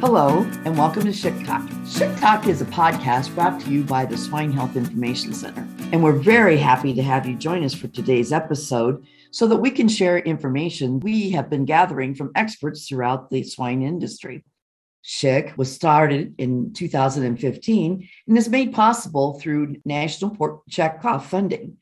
Hello, and welcome to Chick Talk. Talk is a podcast brought to you by the Swine Health Information Center. And we're very happy to have you join us for today's episode so that we can share information we have been gathering from experts throughout the swine industry. SCHIC was started in 2015 and is made possible through National Pork Check Cough funding.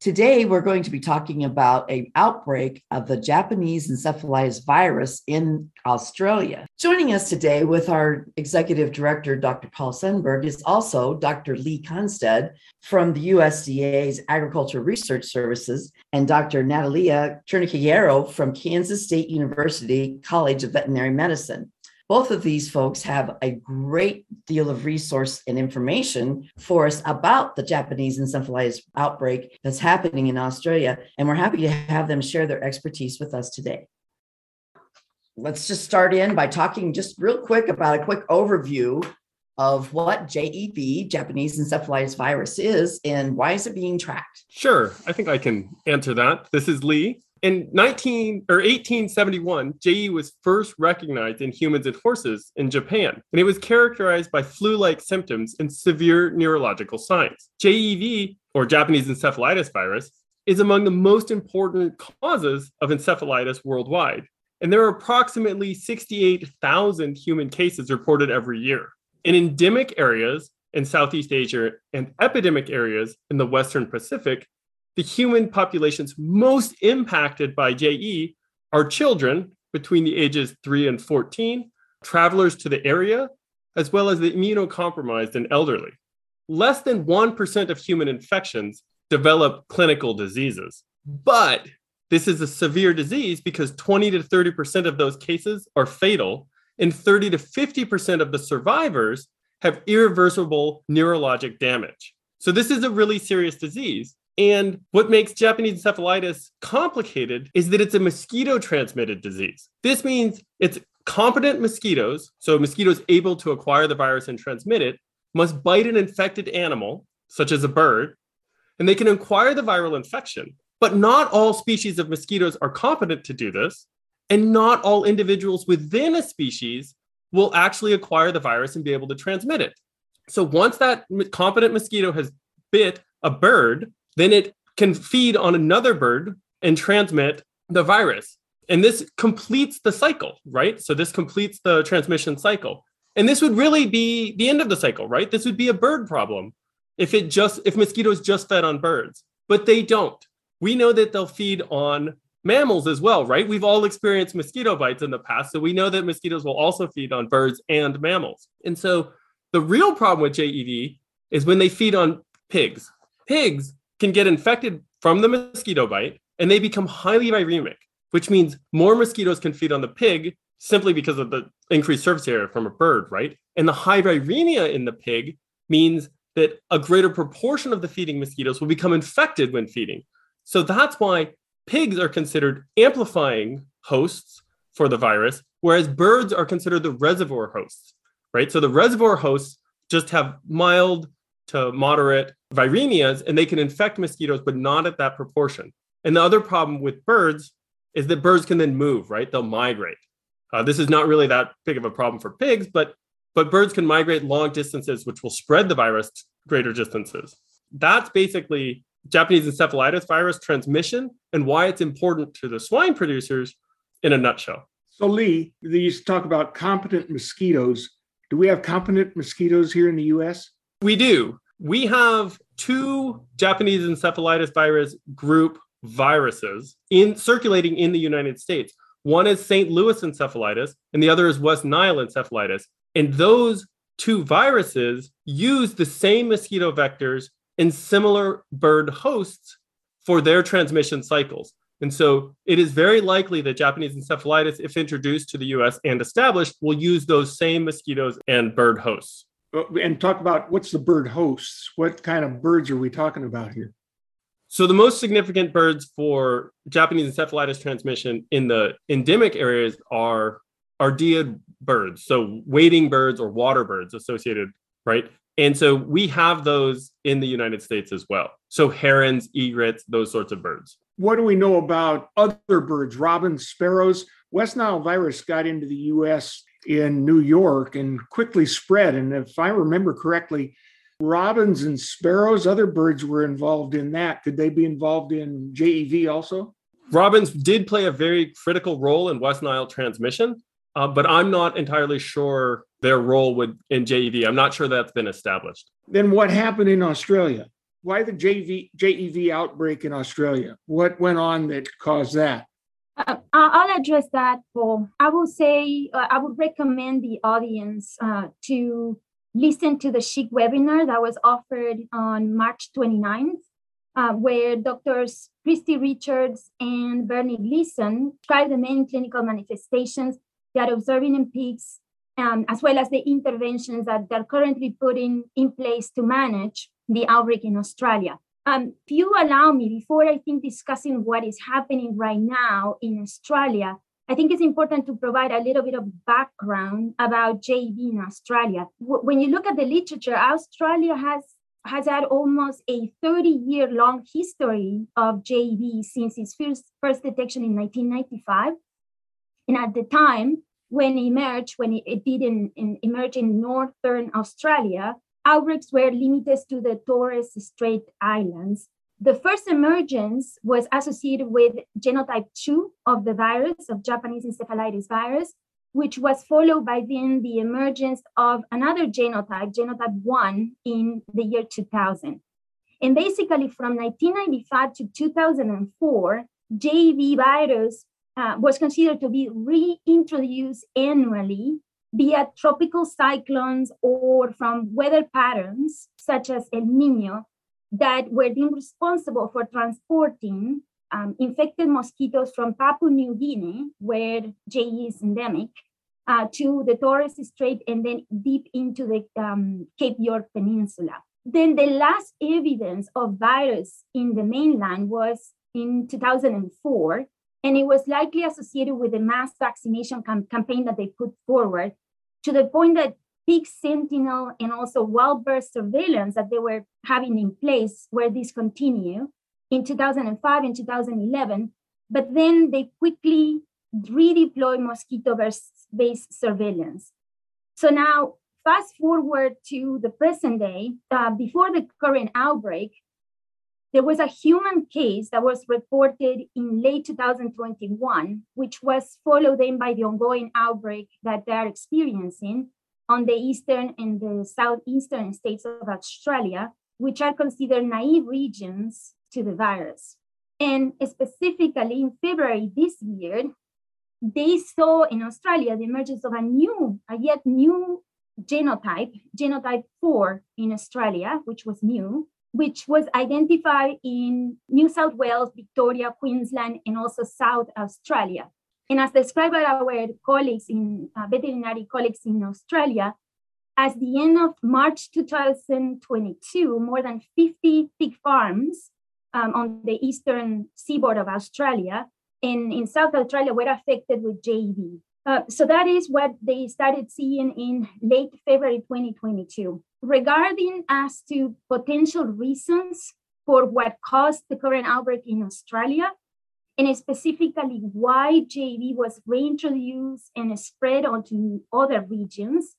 Today, we're going to be talking about an outbreak of the Japanese encephalitis virus in Australia. Joining us today with our executive director, Dr. Paul Sundberg, is also Dr. Lee Constead from the USDA's Agricultural Research Services and Dr. Natalia Chernicayero from Kansas State University College of Veterinary Medicine. Both of these folks have a great deal of resource and information for us about the Japanese encephalitis outbreak that's happening in Australia. And we're happy to have them share their expertise with us today. Let's just start in by talking just real quick about a quick overview of what JEV, Japanese encephalitis virus, is and why is it being tracked? Sure, I think I can answer that. This is Lee. In 19 or 1871, JE was first recognized in humans and horses in Japan, and it was characterized by flu-like symptoms and severe neurological signs. JEV, or Japanese encephalitis virus, is among the most important causes of encephalitis worldwide, and there are approximately 68,000 human cases reported every year. In endemic areas in Southeast Asia and epidemic areas in the Western Pacific, the human populations most impacted by JE are children between the ages 3 and 14, travelers to the area, as well as the immunocompromised and elderly. Less than 1% of human infections develop clinical diseases. But this is a severe disease because 20 to 30% of those cases are fatal, and 30 to 50% of the survivors have irreversible neurologic damage. So, this is a really serious disease. And what makes Japanese encephalitis complicated is that it's a mosquito transmitted disease. This means it's competent mosquitoes, so mosquitoes able to acquire the virus and transmit it, must bite an infected animal, such as a bird, and they can acquire the viral infection. But not all species of mosquitoes are competent to do this, and not all individuals within a species will actually acquire the virus and be able to transmit it. So once that competent mosquito has bit a bird, then it can feed on another bird and transmit the virus. And this completes the cycle, right? So this completes the transmission cycle. And this would really be the end of the cycle, right? This would be a bird problem if it just if mosquitoes just fed on birds, but they don't. We know that they'll feed on mammals as well, right? We've all experienced mosquito bites in the past, so we know that mosquitoes will also feed on birds and mammals. And so the real problem with JEV is when they feed on pigs. Pigs can get infected from the mosquito bite and they become highly viremic, which means more mosquitoes can feed on the pig simply because of the increased surface area from a bird, right? And the high viremia in the pig means that a greater proportion of the feeding mosquitoes will become infected when feeding. So that's why pigs are considered amplifying hosts for the virus, whereas birds are considered the reservoir hosts, right? So the reservoir hosts just have mild to moderate viremias and they can infect mosquitoes, but not at that proportion. And the other problem with birds is that birds can then move, right? They'll migrate. Uh, this is not really that big of a problem for pigs, but but birds can migrate long distances, which will spread the virus greater distances. That's basically Japanese encephalitis virus transmission and why it's important to the swine producers in a nutshell. So, Lee, these talk about competent mosquitoes. Do we have competent mosquitoes here in the US? We do. We have two Japanese encephalitis virus group viruses in circulating in the United States. One is St. Louis encephalitis, and the other is West Nile encephalitis. And those two viruses use the same mosquito vectors and similar bird hosts for their transmission cycles. And so it is very likely that Japanese encephalitis, if introduced to the US and established, will use those same mosquitoes and bird hosts. Uh, and talk about what's the bird hosts? What kind of birds are we talking about here? So the most significant birds for Japanese encephalitis transmission in the endemic areas are ardeaed birds, so wading birds or water birds associated, right? And so we have those in the United States as well. So herons, egrets, those sorts of birds. What do we know about other birds, robins, sparrows? West Nile virus got into the US in New York and quickly spread. And if I remember correctly, robins and sparrows, other birds were involved in that. Could they be involved in JEV also? Robins did play a very critical role in West Nile transmission, uh, but I'm not entirely sure their role would in JEV. I'm not sure that's been established. Then what happened in Australia? Why the JV, JEV outbreak in Australia? What went on that caused that? Uh, I'll address that, Paul. I will say uh, I would recommend the audience uh, to listen to the SHIC webinar that was offered on March 29th, uh, where doctors Christy Richards and Bernie Gleason described the main clinical manifestations that are observing in pigs, um, as well as the interventions that they're currently putting in place to manage the outbreak in Australia. Um, if you allow me, before I think discussing what is happening right now in Australia, I think it's important to provide a little bit of background about JEV in Australia. W- when you look at the literature, Australia has has had almost a 30 year long history of JEV since its first, first detection in 1995. And at the time when it emerged, when it, it did in, in, emerge in northern Australia, outbreaks were limited to the Torres Strait Islands. The first emergence was associated with genotype 2 of the virus, of Japanese encephalitis virus, which was followed by then the emergence of another genotype, genotype 1, in the year 2000. And basically, from 1995 to 2004, JEV virus uh, was considered to be reintroduced annually via tropical cyclones or from weather patterns such as El Nino that were then responsible for transporting um, infected mosquitoes from Papua New Guinea, where JE is endemic, uh, to the Torres Strait and then deep into the um, Cape York Peninsula. Then the last evidence of virus in the mainland was in 2004, and it was likely associated with the mass vaccination cam- campaign that they put forward to the point that big sentinel and also wild bird surveillance that they were having in place were discontinued in 2005 and 2011, but then they quickly redeployed mosquito based surveillance. So now, fast forward to the present day, uh, before the current outbreak, there was a human case that was reported in late 2021, which was followed then by the ongoing outbreak that they are experiencing on the eastern and the southeastern states of Australia, which are considered naive regions to the virus. And specifically in February this year, they saw in Australia the emergence of a new, a yet new genotype, genotype 4 in Australia, which was new, which was identified in New South Wales, Victoria, Queensland, and also South Australia. And as described by our colleagues in uh, veterinary colleagues in Australia, at the end of March 2022, more than 50 pig farms um, on the eastern seaboard of Australia and in South Australia were affected with JEV. Uh, so that is what they started seeing in late February 2022. Regarding as to potential reasons for what caused the current outbreak in Australia, and specifically why JEV was reintroduced and spread onto other regions,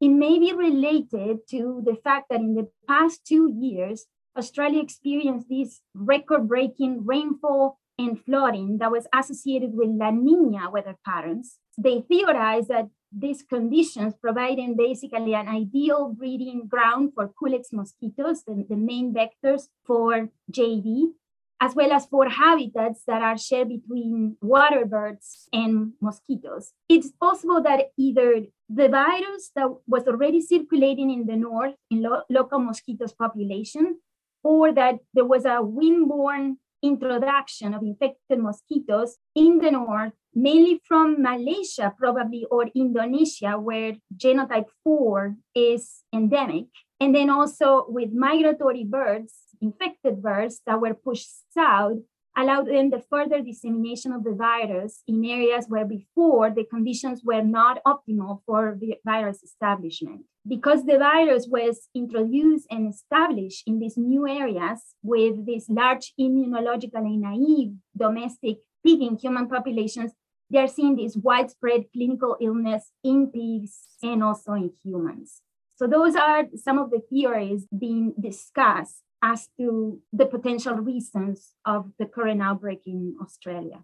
it may be related to the fact that in the past two years, Australia experienced this record breaking rainfall and flooding that was associated with La Nina weather patterns. They theorized that these conditions providing basically an ideal breeding ground for Culex mosquitoes, the, the main vectors for JEV, as well as for habitats that are shared between water birds and mosquitoes. It's possible that either the virus that was already circulating in the north in lo- local mosquitoes population, or that there was a windborne introduction of infected mosquitoes in the north, mainly from Malaysia, probably, or Indonesia, where genotype 4 is endemic. And then also with migratory birds, infected birds that were pushed south, allowed them the further dissemination of the virus in areas where before the conditions were not optimal for the virus establishment because the virus was introduced and established in these new areas with these large immunologically naive domestic pig in human populations, they're seeing this widespread clinical illness in pigs and also in humans. So those are some of the theories being discussed as to the potential reasons of the current outbreak in Australia.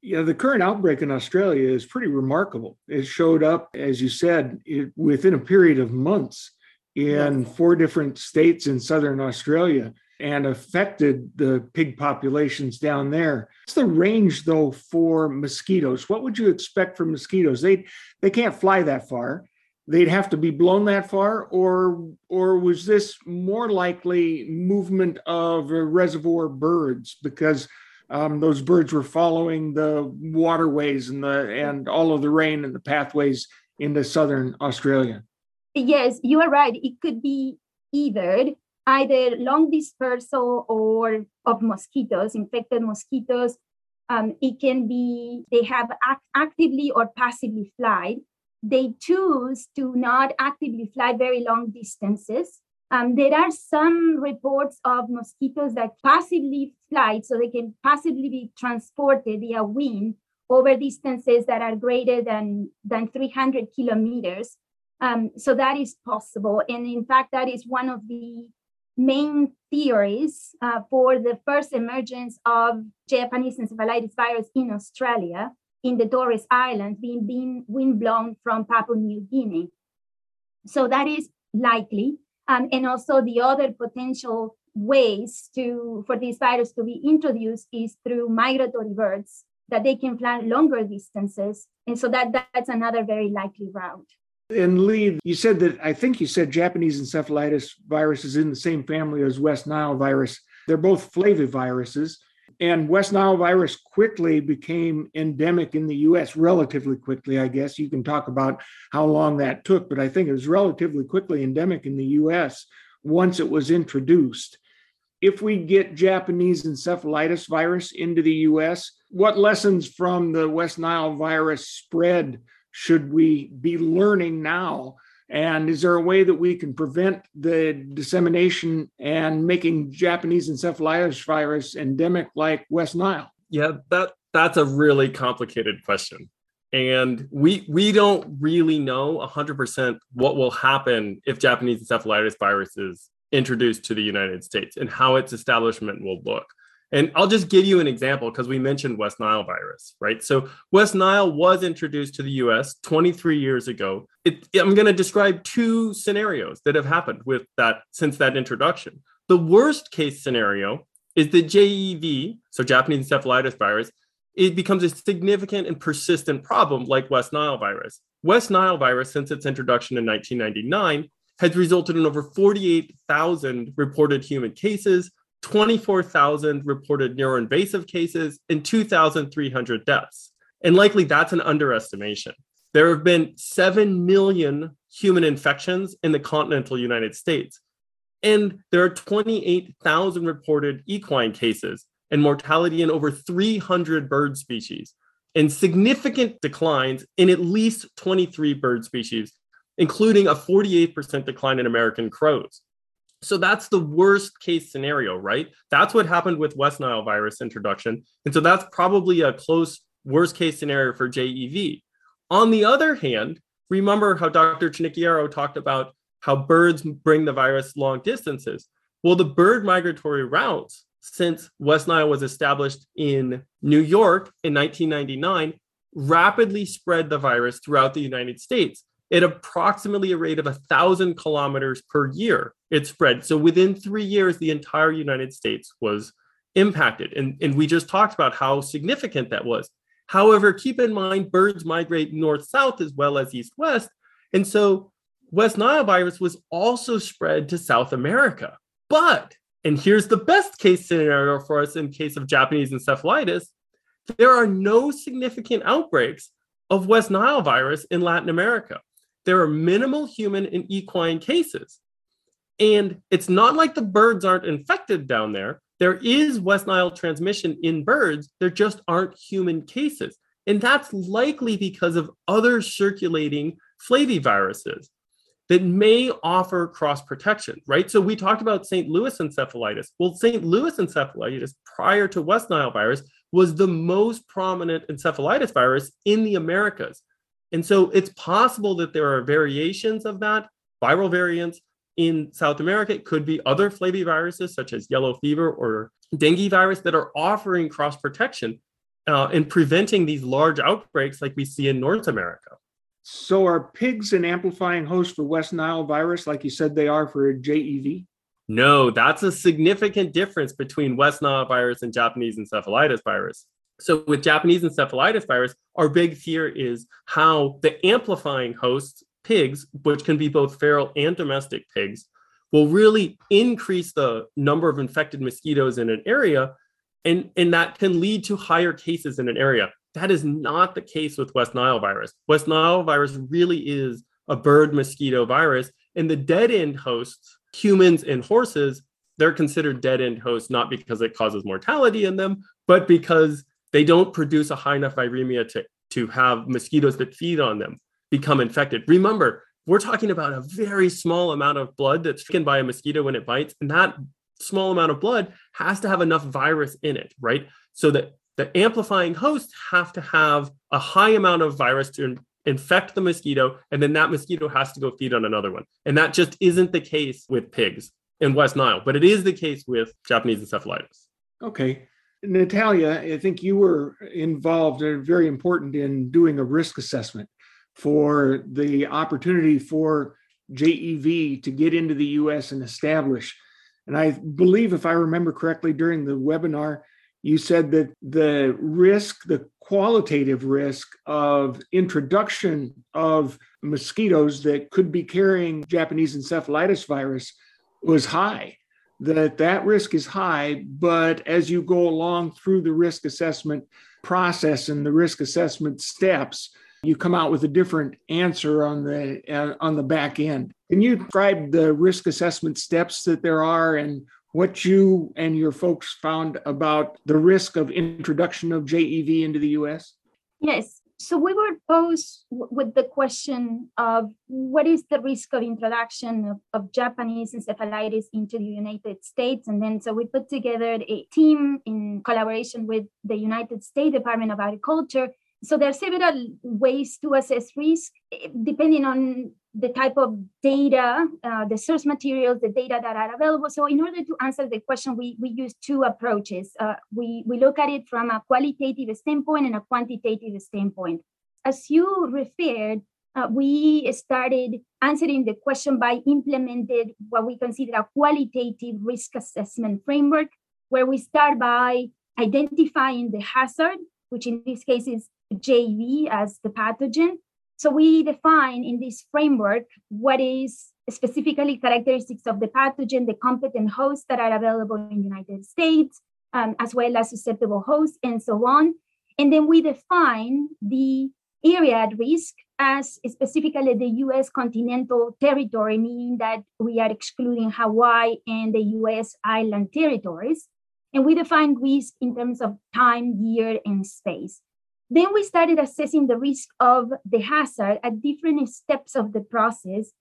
Yeah, the current outbreak in Australia is pretty remarkable. It showed up, as you said, it, within a period of months in yes. four different states in southern Australia and affected the pig populations down there. What's the range though for mosquitoes? What would you expect from mosquitoes? They they can't fly that far. They'd have to be blown that far, or or was this more likely movement of reservoir birds because um, those birds were following the waterways and the and all of the rain and the pathways into southern Australia. Yes, you are right. It could be either either long dispersal or of mosquitoes, infected mosquitoes. Um, it can be they have act- actively or passively flied. They choose to not actively fly very long distances um, there are some reports of mosquitoes that passively fly, so they can passively be transported via wind over distances that are greater than, than 300 kilometers. Um, so that is possible. And in fact, that is one of the main theories uh, for the first emergence of Japanese encephalitis virus in Australia, in the Torres Islands, being, being wind blown from Papua New Guinea. So that is likely. Um, and also the other potential ways to for this virus to be introduced is through migratory birds that they can fly longer distances. And so that that's another very likely route. And Lee, you said that I think you said Japanese encephalitis virus is in the same family as West Nile virus. They're both flaviviruses. And West Nile virus quickly became endemic in the US, relatively quickly, I guess. You can talk about how long that took, but I think it was relatively quickly endemic in the US once it was introduced. If we get Japanese encephalitis virus into the US, what lessons from the West Nile virus spread should we be learning now and is there a way that we can prevent the dissemination and making Japanese encephalitis virus endemic like West Nile? Yeah, that that's a really complicated question. And we we don't really know 100% what will happen if Japanese encephalitis virus is introduced to the United States and how its establishment will look. And I'll just give you an example because we mentioned West Nile virus, right? So West Nile was introduced to the US 23 years ago. It, I'm going to describe two scenarios that have happened with that since that introduction. The worst case scenario is the JEV, so Japanese encephalitis virus, it becomes a significant and persistent problem like West Nile virus. West Nile virus, since its introduction in 1999, has resulted in over 48,000 reported human cases, 24,000 reported neuroinvasive cases, and 2,300 deaths. And likely that's an underestimation. There have been 7 million human infections in the continental United States. And there are 28,000 reported equine cases and mortality in over 300 bird species, and significant declines in at least 23 bird species, including a 48% decline in American crows. So that's the worst case scenario, right? That's what happened with West Nile virus introduction. And so that's probably a close worst case scenario for JEV. On the other hand, remember how Dr. Chiniquiero talked about how birds bring the virus long distances. Well, the bird migratory routes, since West Nile was established in New York in 1999, rapidly spread the virus throughout the United States at approximately a rate of a thousand kilometers per year. It spread. So within three years, the entire United States was impacted. And, and we just talked about how significant that was. However, keep in mind, birds migrate north south as well as east west. And so West Nile virus was also spread to South America. But, and here's the best case scenario for us in case of Japanese encephalitis there are no significant outbreaks of West Nile virus in Latin America there are minimal human and equine cases. And it's not like the birds aren't infected down there. There is West Nile transmission in birds, there just aren't human cases. And that's likely because of other circulating flaviviruses that may offer cross protection, right? So we talked about St. Louis encephalitis. Well, St. Louis encephalitis prior to West Nile virus was the most prominent encephalitis virus in the Americas. And so it's possible that there are variations of that, viral variants in South America. It could be other flaviviruses such as yellow fever or dengue virus that are offering cross protection uh, and preventing these large outbreaks like we see in North America. So, are pigs an amplifying host for West Nile virus, like you said they are for JEV? No, that's a significant difference between West Nile virus and Japanese encephalitis virus. So, with Japanese encephalitis virus, our big fear is how the amplifying hosts, pigs, which can be both feral and domestic pigs, will really increase the number of infected mosquitoes in an area. And, and that can lead to higher cases in an area. That is not the case with West Nile virus. West Nile virus really is a bird mosquito virus. And the dead end hosts, humans and horses, they're considered dead end hosts not because it causes mortality in them, but because they don't produce a high enough viremia to, to have mosquitoes that feed on them become infected. Remember, we're talking about a very small amount of blood that's taken by a mosquito when it bites. And that small amount of blood has to have enough virus in it, right? So that the amplifying hosts have to have a high amount of virus to infect the mosquito, and then that mosquito has to go feed on another one. And that just isn't the case with pigs in West Nile, but it is the case with Japanese encephalitis. Okay. Natalia, I think you were involved and very important in doing a risk assessment for the opportunity for JEV to get into the US and establish. And I believe, if I remember correctly, during the webinar, you said that the risk, the qualitative risk of introduction of mosquitoes that could be carrying Japanese encephalitis virus was high. That that risk is high, but as you go along through the risk assessment process and the risk assessment steps, you come out with a different answer on the uh, on the back end. Can you describe the risk assessment steps that there are and what you and your folks found about the risk of introduction of JEV into the US? Yes. So we were posed with the question of what is the risk of introduction of, of, Japanese encephalitis into the United States? And then so we put together a team in collaboration with the United States Department of Agriculture so there are several ways to assess risk eh, depending on the type of data, uh, the source materials, the data that are available. So in order to answer the question, we, we use two approaches. Uh, we, we look at it from a qualitative standpoint and a quantitative standpoint. As you referred, uh, we started answering the question by implemented what we consider a qualitative risk assessment framework, where we start by identifying the hazard, which in this case is JV as the pathogen. So we define in this framework what is specifically characteristics of the pathogen, the competent hosts that are available in the United States, um, as well as susceptible hosts, and so on. And then we define the area at risk as specifically the US continental territory, meaning that we are excluding Hawaii and the US island territories. And we defined risk in terms of time, year, and space. Then we started assessing the risk of the hazard at different steps of the process,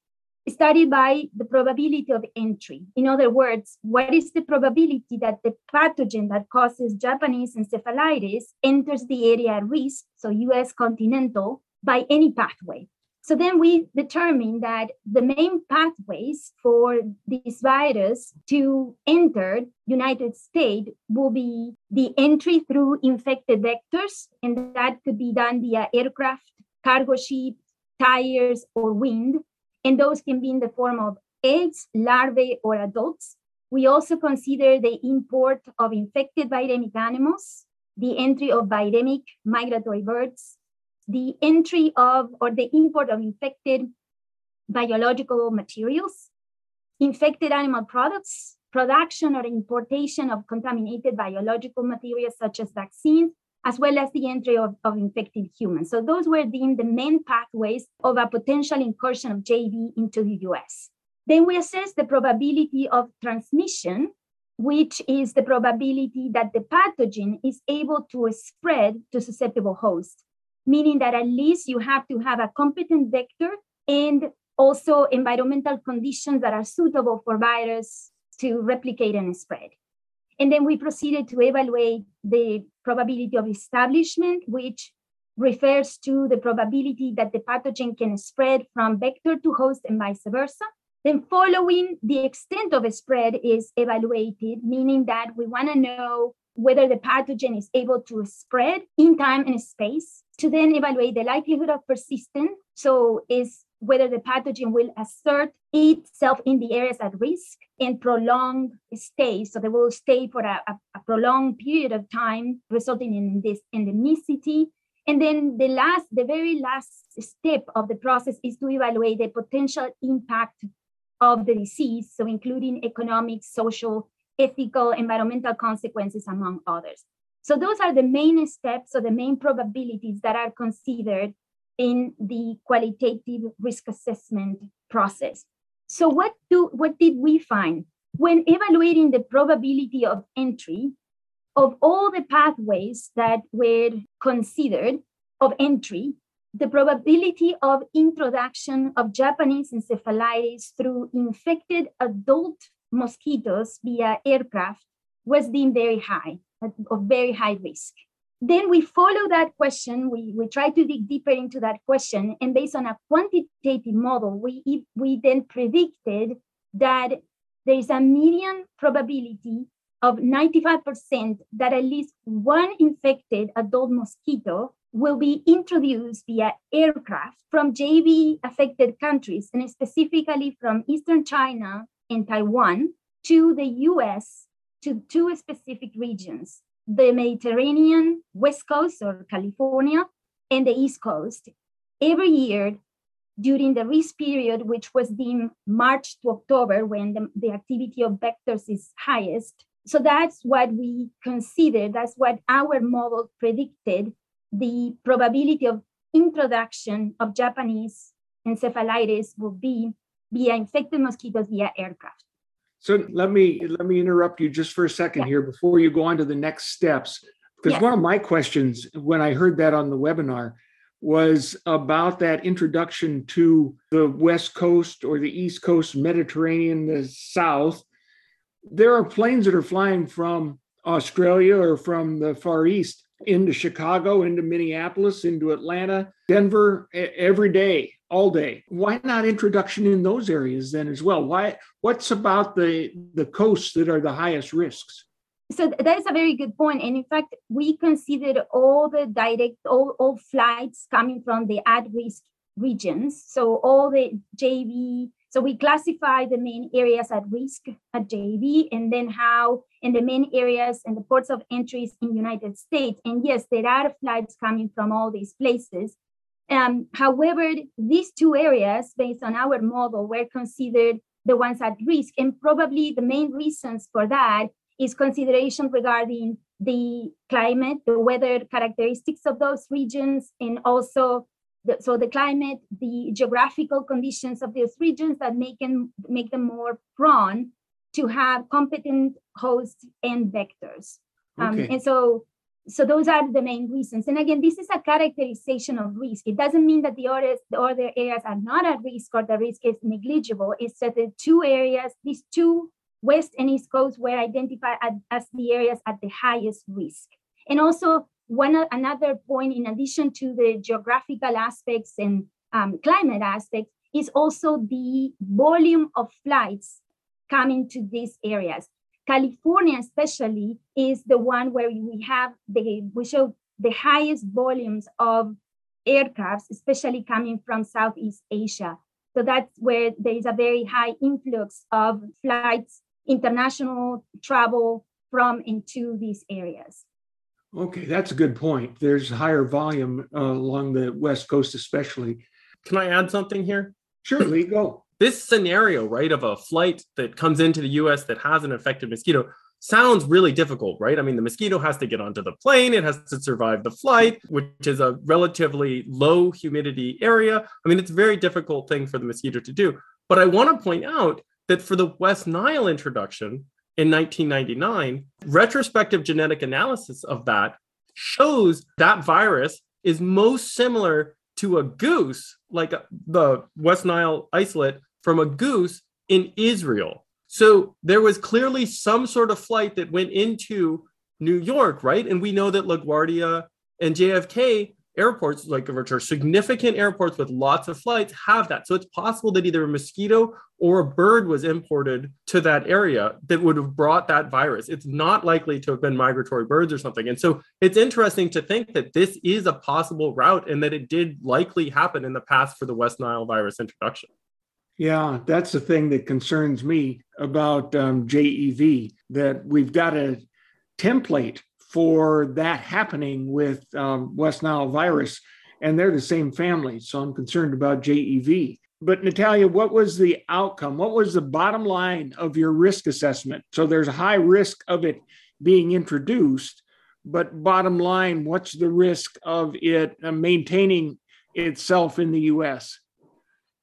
studied by the probability of entry. In other words, what is the probability that the pathogen that causes Japanese encephalitis enters the area at risk, so US continental, by any pathway? So then we determined that the main pathways for this virus to enter United States will be the entry through infected vectors, and that could be done via aircraft, cargo ship, tires, or wind. And those can be in the form of eggs, larvae, or adults. We also consider the import of infected viremic animals, the entry of viremic migratory birds, the entry of or the import of infected biological materials, infected animal products, production or importation of contaminated biological materials such as vaccines, as well as the entry of, of infected humans. So those were deemed the main pathways of a potential incursion of JV into the US. Then we assess the probability of transmission, which is the probability that the pathogen is able to spread to susceptible hosts meaning that at least you have to have a competent vector and also environmental conditions that are suitable for virus to replicate and spread. And then we proceeded to evaluate the probability of establishment, which refers to the probability that the pathogen can spread from vector to host and vice versa. Then, following the extent of a spread is evaluated, meaning that we want to know whether the pathogen is able to spread in time and space to then evaluate the likelihood of persistence. So, is whether the pathogen will assert itself in the areas at risk and prolong stay. So they will stay for a, a, prolonged period of time, resulting in this endemicity. And then the last, the very last step of the process is to evaluate the potential impact of the disease, so including economic, social, ethical, environmental consequences, among others. So those are the main steps or the main probabilities that are considered in the qualitative risk assessment process. So what do what did we find when evaluating the probability of entry of all the pathways that were considered of entry, the probability of introduction of Japanese encephalitis through infected adult mosquitoes via aircraft was deemed very high, of very high risk. Then we follow that question, we, we try to dig deeper into that question, and based on a quantitative model, we, we then predicted that there is a median probability of 95% that at least one infected adult mosquito will be introduced via aircraft from JV affected countries, and specifically from Eastern China and Taiwan to the US to two specific regions the Mediterranean, West Coast or California, and the East Coast. Every year during the risk period, which was deemed March to October, when the, the activity of vectors is highest. So that's what we consider, that's what our model predicted the probability of introduction of Japanese encephalitis will be via infected mosquitoes via aircraft. So let me let me interrupt you just for a second yeah. here before you go on to the next steps. Because one of my questions when I heard that on the webinar was about that introduction to the West Coast or the East Coast, Mediterranean, the South. There are planes that are flying from Australia or from the Far East into Chicago, into Minneapolis, into Atlanta, Denver every day all day. Why not introduction in those areas then as well? Why what's about the the coasts that are the highest risks? So that is a very good point. And in fact, we considered all the direct, all, all flights coming from the at-risk regions. So all the JV, so we classify the main areas at risk at JV and then how in the main areas and the ports of entries in United States. And yes, there are flights coming from all these places. Um, however, these two areas, based on our model, were considered the ones at risk. And probably the main reasons for that is consideration regarding the climate, the weather characteristics of those regions, and also the, so the climate, the geographical conditions of those regions that make them make them more prone to have competent hosts and vectors. Um, okay. and so so those are the main reasons. And again, this is a characterization of risk. It doesn't mean that the other, the other areas are not at risk or the risk is negligible. It's that the two areas, these two West and East Coast were identified as the areas at the highest risk. And also one another point, in addition to the geographical aspects and um, climate aspects, is also the volume of flights coming to these areas. California, especially, is the one where we have the we show the highest volumes of aircrafts, especially coming from Southeast Asia. So that's where there is a very high influx of flights, international travel from into these areas. Okay, that's a good point. There's higher volume uh, along the West Coast, especially. Can I add something here? Surely, go this scenario, right, of a flight that comes into the US that has an infected mosquito sounds really difficult, right? I mean, the mosquito has to get onto the plane, it has to survive the flight, which is a relatively low humidity area. I mean, it's a very difficult thing for the mosquito to do. But I want to point out that for the West Nile introduction in 1999, retrospective genetic analysis of that shows that virus is most similar to a goose, like uh, the West Nile isolate from a goose in Israel. So there was clearly some sort of flight that went into New York, right? And we know that LaGuardia and JFK airports, like which are significant airports with lots of flights, have that. So it's possible that either a mosquito or a bird was imported to that area that would have brought that virus. It's not likely to have been migratory birds or something. And so it's interesting to think that this is a possible route and that it did likely happen in the past for the West Nile virus introduction. Yeah, that's the thing that concerns me about um, JEV, that we've got a template for that happening with um, West Nile virus, and they're the same family. So I'm concerned about JEV. But Natalia, what was the outcome? What was the bottom line of your risk assessment? So there's a high risk of it being introduced, but bottom line, what's the risk of it uh, maintaining itself in the US?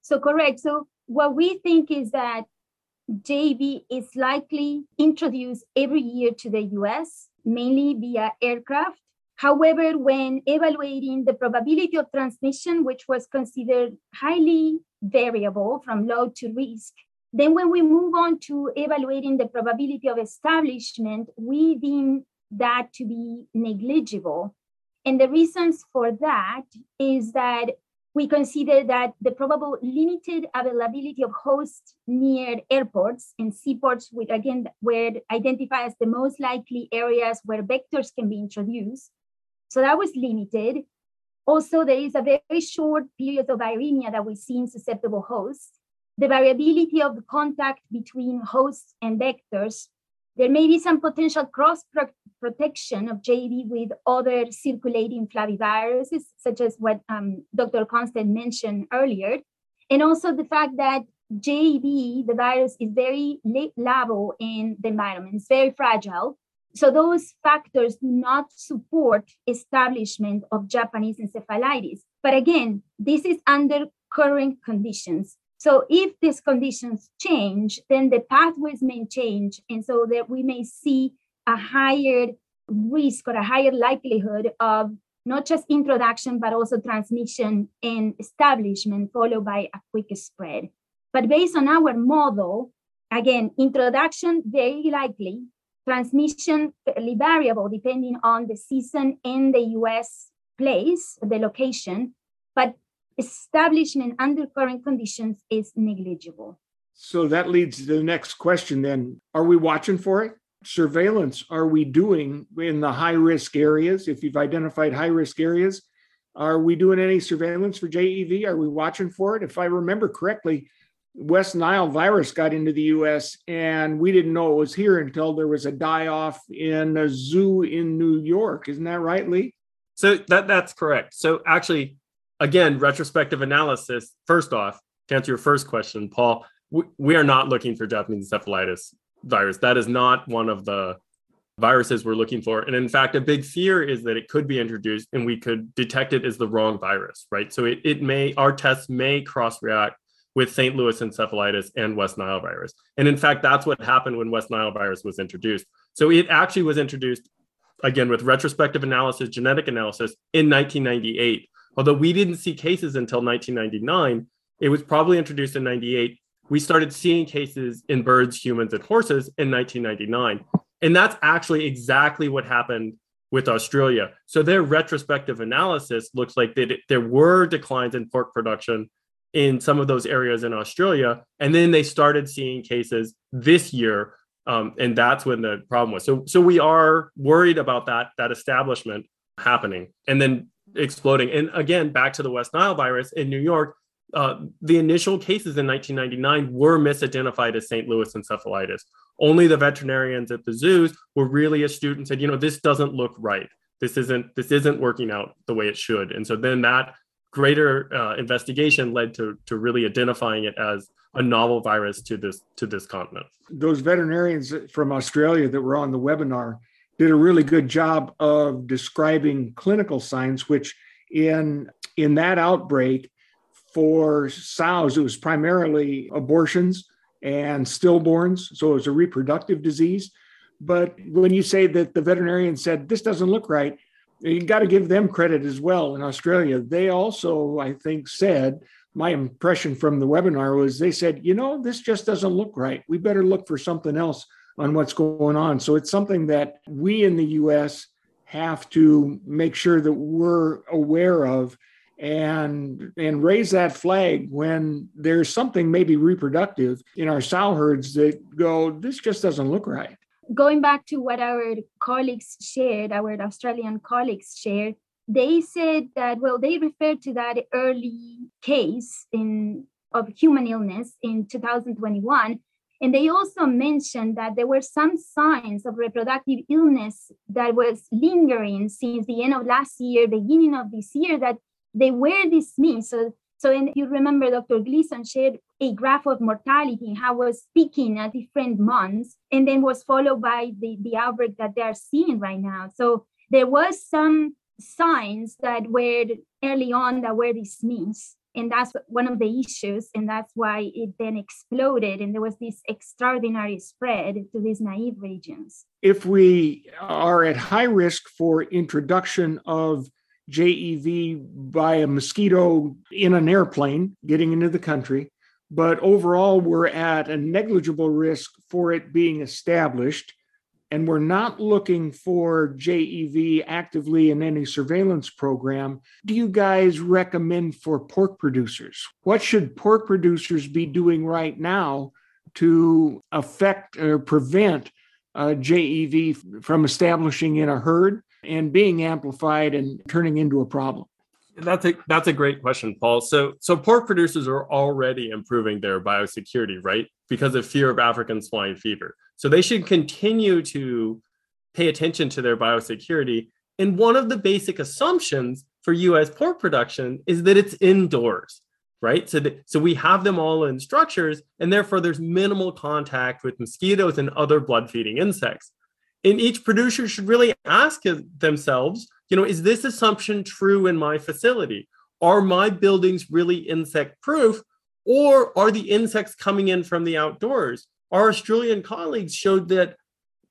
So, correct. So, what we think is that JV is likely introduced every year to the US mainly via aircraft. However, when evaluating the probability of transmission, which was considered highly variable from low to risk, then when we move on to evaluating the probability of establishment, we deem that to be negligible. And the reasons for that is that we consider that the probable limited availability of hosts near airports and seaports, which again were identified as the most likely areas where vectors can be introduced. So that was limited. Also, there is a very short period of viremia that we see in susceptible hosts. The variability of the contact between hosts and vectors there may be some potential cross protection of JEV with other circulating flaviviruses, such as what um, Dr. Constant mentioned earlier. And also the fact that JEV, the virus, is very labile in the environment, it's very fragile. So those factors do not support establishment of Japanese encephalitis. But again, this is under current conditions. So if these conditions change, then the pathways may change. And so that we may see a higher risk or a higher likelihood of not just introduction, but also transmission and establishment, followed by a quick spread. But based on our model, again, introduction very likely, transmission fairly variable depending on the season and the US place, the location, but establishment under current conditions is negligible. So that leads to the next question then. Are we watching for it? Surveillance are we doing in the high risk areas? If you've identified high risk areas, are we doing any surveillance for JEV? Are we watching for it? If I remember correctly, West Nile virus got into the US and we didn't know it was here until there was a die off in a zoo in New York. Isn't that right, Lee? So that that's correct. So actually again, retrospective analysis, first off, to answer your first question, Paul, we, we are not looking for Japanese encephalitis virus. That is not one of the viruses we're looking for. And in fact, a big fear is that it could be introduced and we could detect it as the wrong virus, right? So it, it may, our tests may cross react with St. Louis encephalitis and West Nile virus. And in fact, that's what happened when West Nile virus was introduced. So it actually was introduced, again, with retrospective analysis, genetic analysis in 1998. Although we didn't see cases until 1999, it was probably introduced in 98. We started seeing cases in birds, humans, and horses in 1999. And that's actually exactly what happened with Australia. So their retrospective analysis looks like that there were declines in pork production in some of those areas in Australia. And then they started seeing cases this year. Um, and that's when the problem was. So, so we are worried about that, that establishment happening. And then exploding. And again, back to the West Nile virus in New York, uh, the initial cases in 1999 were misidentified as St. Louis encephalitis. Only the veterinarians at the zoos were really astute and said, you know, this doesn't look right. This isn't this isn't working out the way it should. And so then that greater uh, investigation led to to really identifying it as a novel virus to this to this continent. Those veterinarians from Australia that were on the webinar did a really good job of describing clinical signs, which in in that outbreak for sows, it was primarily abortions and stillborns. So it was a reproductive disease. But when you say that the veterinarian said this doesn't look right, you got to give them credit as well in Australia. They also, I think, said my impression from the webinar was they said, you know, this just doesn't look right. We better look for something else on what's going on. So it's something that we in the US have to make sure that we're aware of and and raise that flag when there's something maybe reproductive in our sow herds that go this just doesn't look right going back to what our colleagues shared our australian colleagues shared they said that well they referred to that early case in of human illness in 2021 and they also mentioned that there were some signs of reproductive illness that was lingering since the end of last year beginning of this year that they were dismissed so so in, you remember Dr. Gleason shared a graph of mortality, how was peaking at different months, and then was followed by the, the outbreak that they're seeing right now. So there was some signs that were early on that were dismissed and that's one of the issues and that's why it then exploded and there was this extraordinary spread to these naive regions. If we are at high risk for introduction of jev by a mosquito in an airplane getting into the country but overall we're at a negligible risk for it being established and we're not looking for JEV actively in any surveillance program, do you guys recommend for pork producers? What should pork producers be doing right now to affect or prevent uh, JEV from establishing in a herd and being amplified and turning into a problem? That's a that's a great question, Paul. So so pork producers are already improving their biosecurity, right? Because of fear of African swine fever. So they should continue to pay attention to their biosecurity. And one of the basic assumptions for US pork production is that it's indoors, right? So that, so we have them all in structures and therefore there's minimal contact with mosquitoes and other blood feeding insects. And each producer should really ask themselves, you know, is this assumption true in my facility? Are my buildings really insect proof or are the insects coming in from the outdoors? Our Australian colleagues showed that,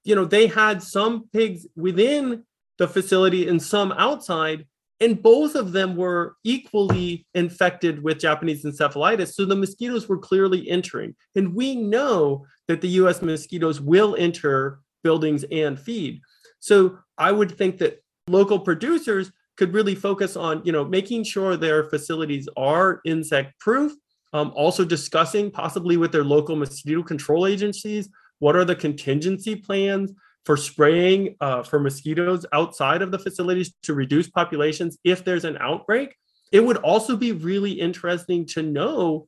you know, they had some pigs within the facility and some outside, and both of them were equally infected with Japanese encephalitis. So the mosquitoes were clearly entering. And we know that the US mosquitoes will enter buildings and feed. So I would think that local producers could really focus on you know making sure their facilities are insect proof um, also discussing possibly with their local mosquito control agencies what are the contingency plans for spraying uh, for mosquitoes outside of the facilities to reduce populations if there's an outbreak. It would also be really interesting to know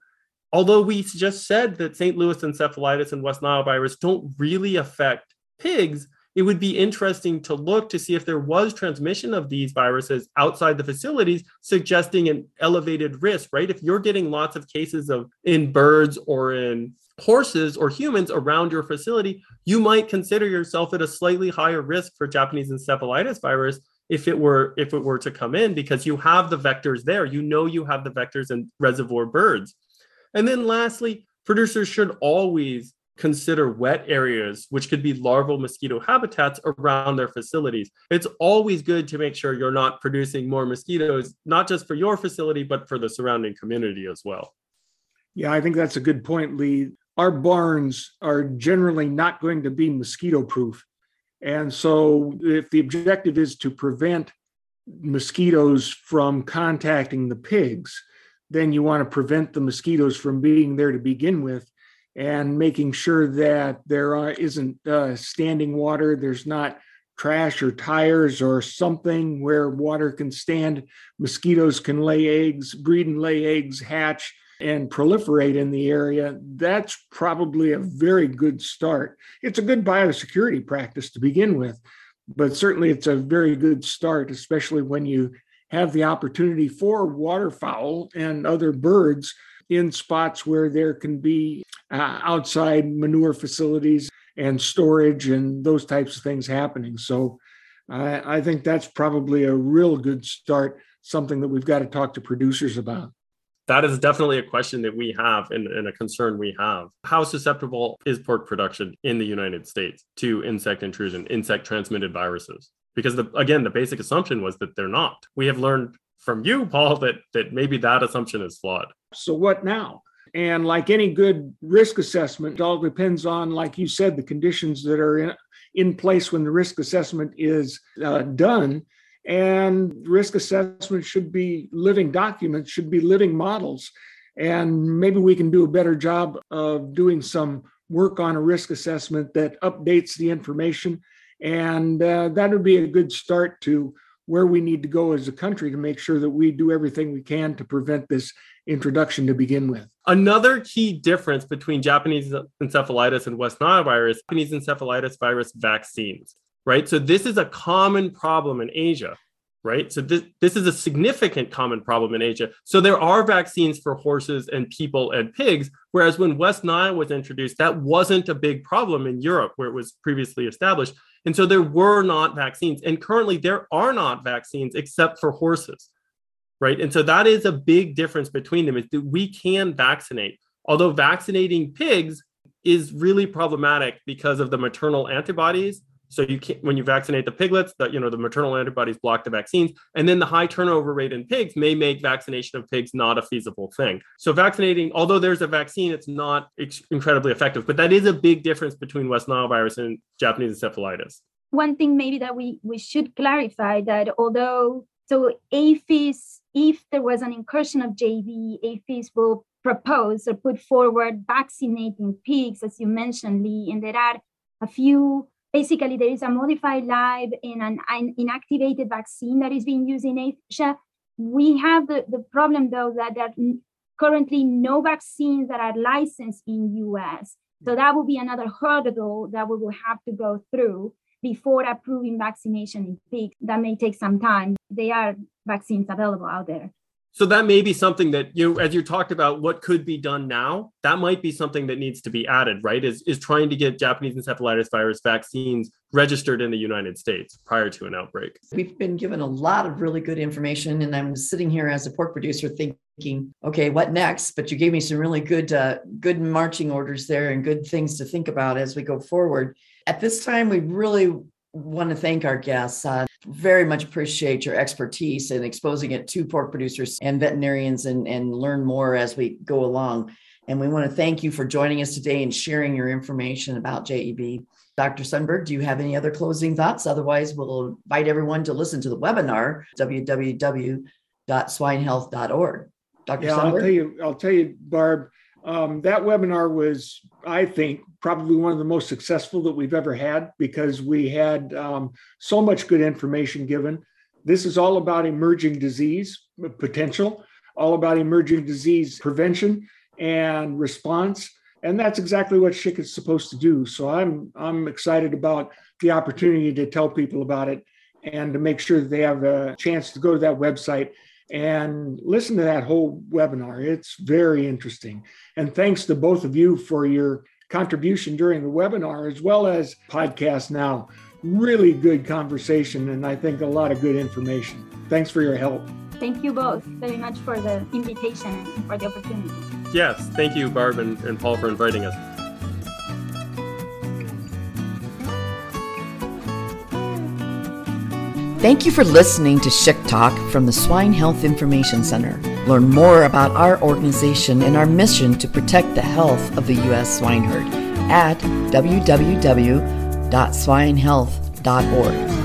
although we just said that st louis encephalitis and west nile virus don't really affect pigs it would be interesting to look to see if there was transmission of these viruses outside the facilities, suggesting an elevated risk, right? If you're getting lots of cases of in birds or in horses or humans around your facility, you might consider yourself at a slightly higher risk for Japanese encephalitis virus if it were if it were to come in because you have the vectors there. You know you have the vectors in reservoir birds. And then lastly, producers should always consider wet areas, which could be larval mosquito habitats around their facilities. It's always good to make sure you're not producing more mosquitoes, not just for your facility, but for the surrounding community as well. Yeah, I think that's a good point, Lee. Our barns are generally not going to be mosquito proof. And so, if the objective is to prevent mosquitoes from contacting the pigs, then you want to prevent the mosquitoes from being there to begin with and making sure that there are, isn't uh, standing water, there's not trash or tires or something where water can stand, mosquitoes can lay eggs, breed and lay eggs, hatch, and proliferate in the area, that's probably a very good start. It's a good biosecurity practice to begin with, but certainly it's a very good start, especially when you have the opportunity for waterfowl and other birds in spots where there can be uh, outside manure facilities and storage and those types of things happening. So I, I think that's probably a real good start, something that we've got to talk to producers about that is definitely a question that we have and, and, a concern we have. How susceptible is pork production in the United States to insect intrusion, insect transmitted viruses? Because the, again, the basic assumption was that they're not. We have learned from you, Paul, that that maybe that assumption is flawed. So, what now? And like any good risk assessment, it all depends on, like you said, the conditions that are in, in place when the risk assessment is uh, done. And risk assessment should be living documents, should be living models. And maybe we can do a better job of doing some work on a risk assessment that updates the information. And uh, that would be a good start to where we need to go as a country to make sure that we do everything we can to prevent this introduction to begin with. Another key difference between Japanese encephalitis and West Nile virus, Japanese encephalitis virus vaccines, right? So this is a common problem in Asia, right? So this, this is a significant common problem in Asia. So there are vaccines for horses and people and pigs, whereas when West Nile was introduced, that wasn't a big problem in Europe where it was previously established. And so there were not vaccines. And currently there are not vaccines except for horses right? And so that is a big difference between them is that we can vaccinate. Although vaccinating pigs is really problematic because of the maternal antibodies. So you can't when you vaccinate the piglets, that you know the maternal antibodies block the vaccines, and then the high turnover rate in pigs may make vaccination of pigs not a feasible thing. So vaccinating, although there's a vaccine, it's not ex- incredibly effective. But that is a big difference between West Nile virus and Japanese encephalitis. One thing maybe that we we should clarify that although so APHIS, if there was an incursion of JEV, APHIS will propose or put forward vaccinating pigs, as you mentioned, Lee, and there are a few. Basically, there is a modified live and an, an inactivated vaccine that is being used in Asia. We have the, the problem, though, that there are currently no vaccines that are licensed in US. So that will be another hurdle that we will have to go through before approving vaccination in pigs. That may take some time. There are vaccines available out there. So that may be something that you, as you talked about, what could be done now. That might be something that needs to be added, right? Is is trying to get Japanese encephalitis virus vaccines registered in the United States prior to an outbreak. We've been given a lot of really good information, and I'm sitting here as a pork producer thinking, okay, what next? But you gave me some really good, uh, good marching orders there and good things to think about as we go forward. At this time, we really want to thank our guests. Uh, very much appreciate your expertise in exposing it to pork producers and veterinarians and, and learn more as we go along. And we want to thank you for joining us today and sharing your information about JEV. Dr. Sundberg, do you have any other closing thoughts? Otherwise, we'll invite everyone to listen to the webinar, www.swinehealth.org. Dr. Yeah, Sundberg? I'll tell you, I'll tell you, Barb, um, that webinar was, I think, probably one of the most successful that we've ever had because we had um, so much good information given. This is all about emerging disease potential, all about emerging disease prevention and response. And that's exactly what SHIC is supposed to do. So I'm I'm excited about the opportunity to tell people about it and to make sure that they have a chance to go to that website and listen to that whole webinar. It's very interesting. And thanks to both of you for your contribution during the webinar as well as podcast now. Really good conversation and I think a lot of good information. Thanks for your help. Thank you both very much for the invitation and for the opportunity. Yes, thank you, Barb and, and Paul, for inviting us. Thank you for listening to SHIC Talk from the Swine Health Information Center. Learn more about our organization and our mission to protect the health of the U.S. swine herd at www.swinehealth.org.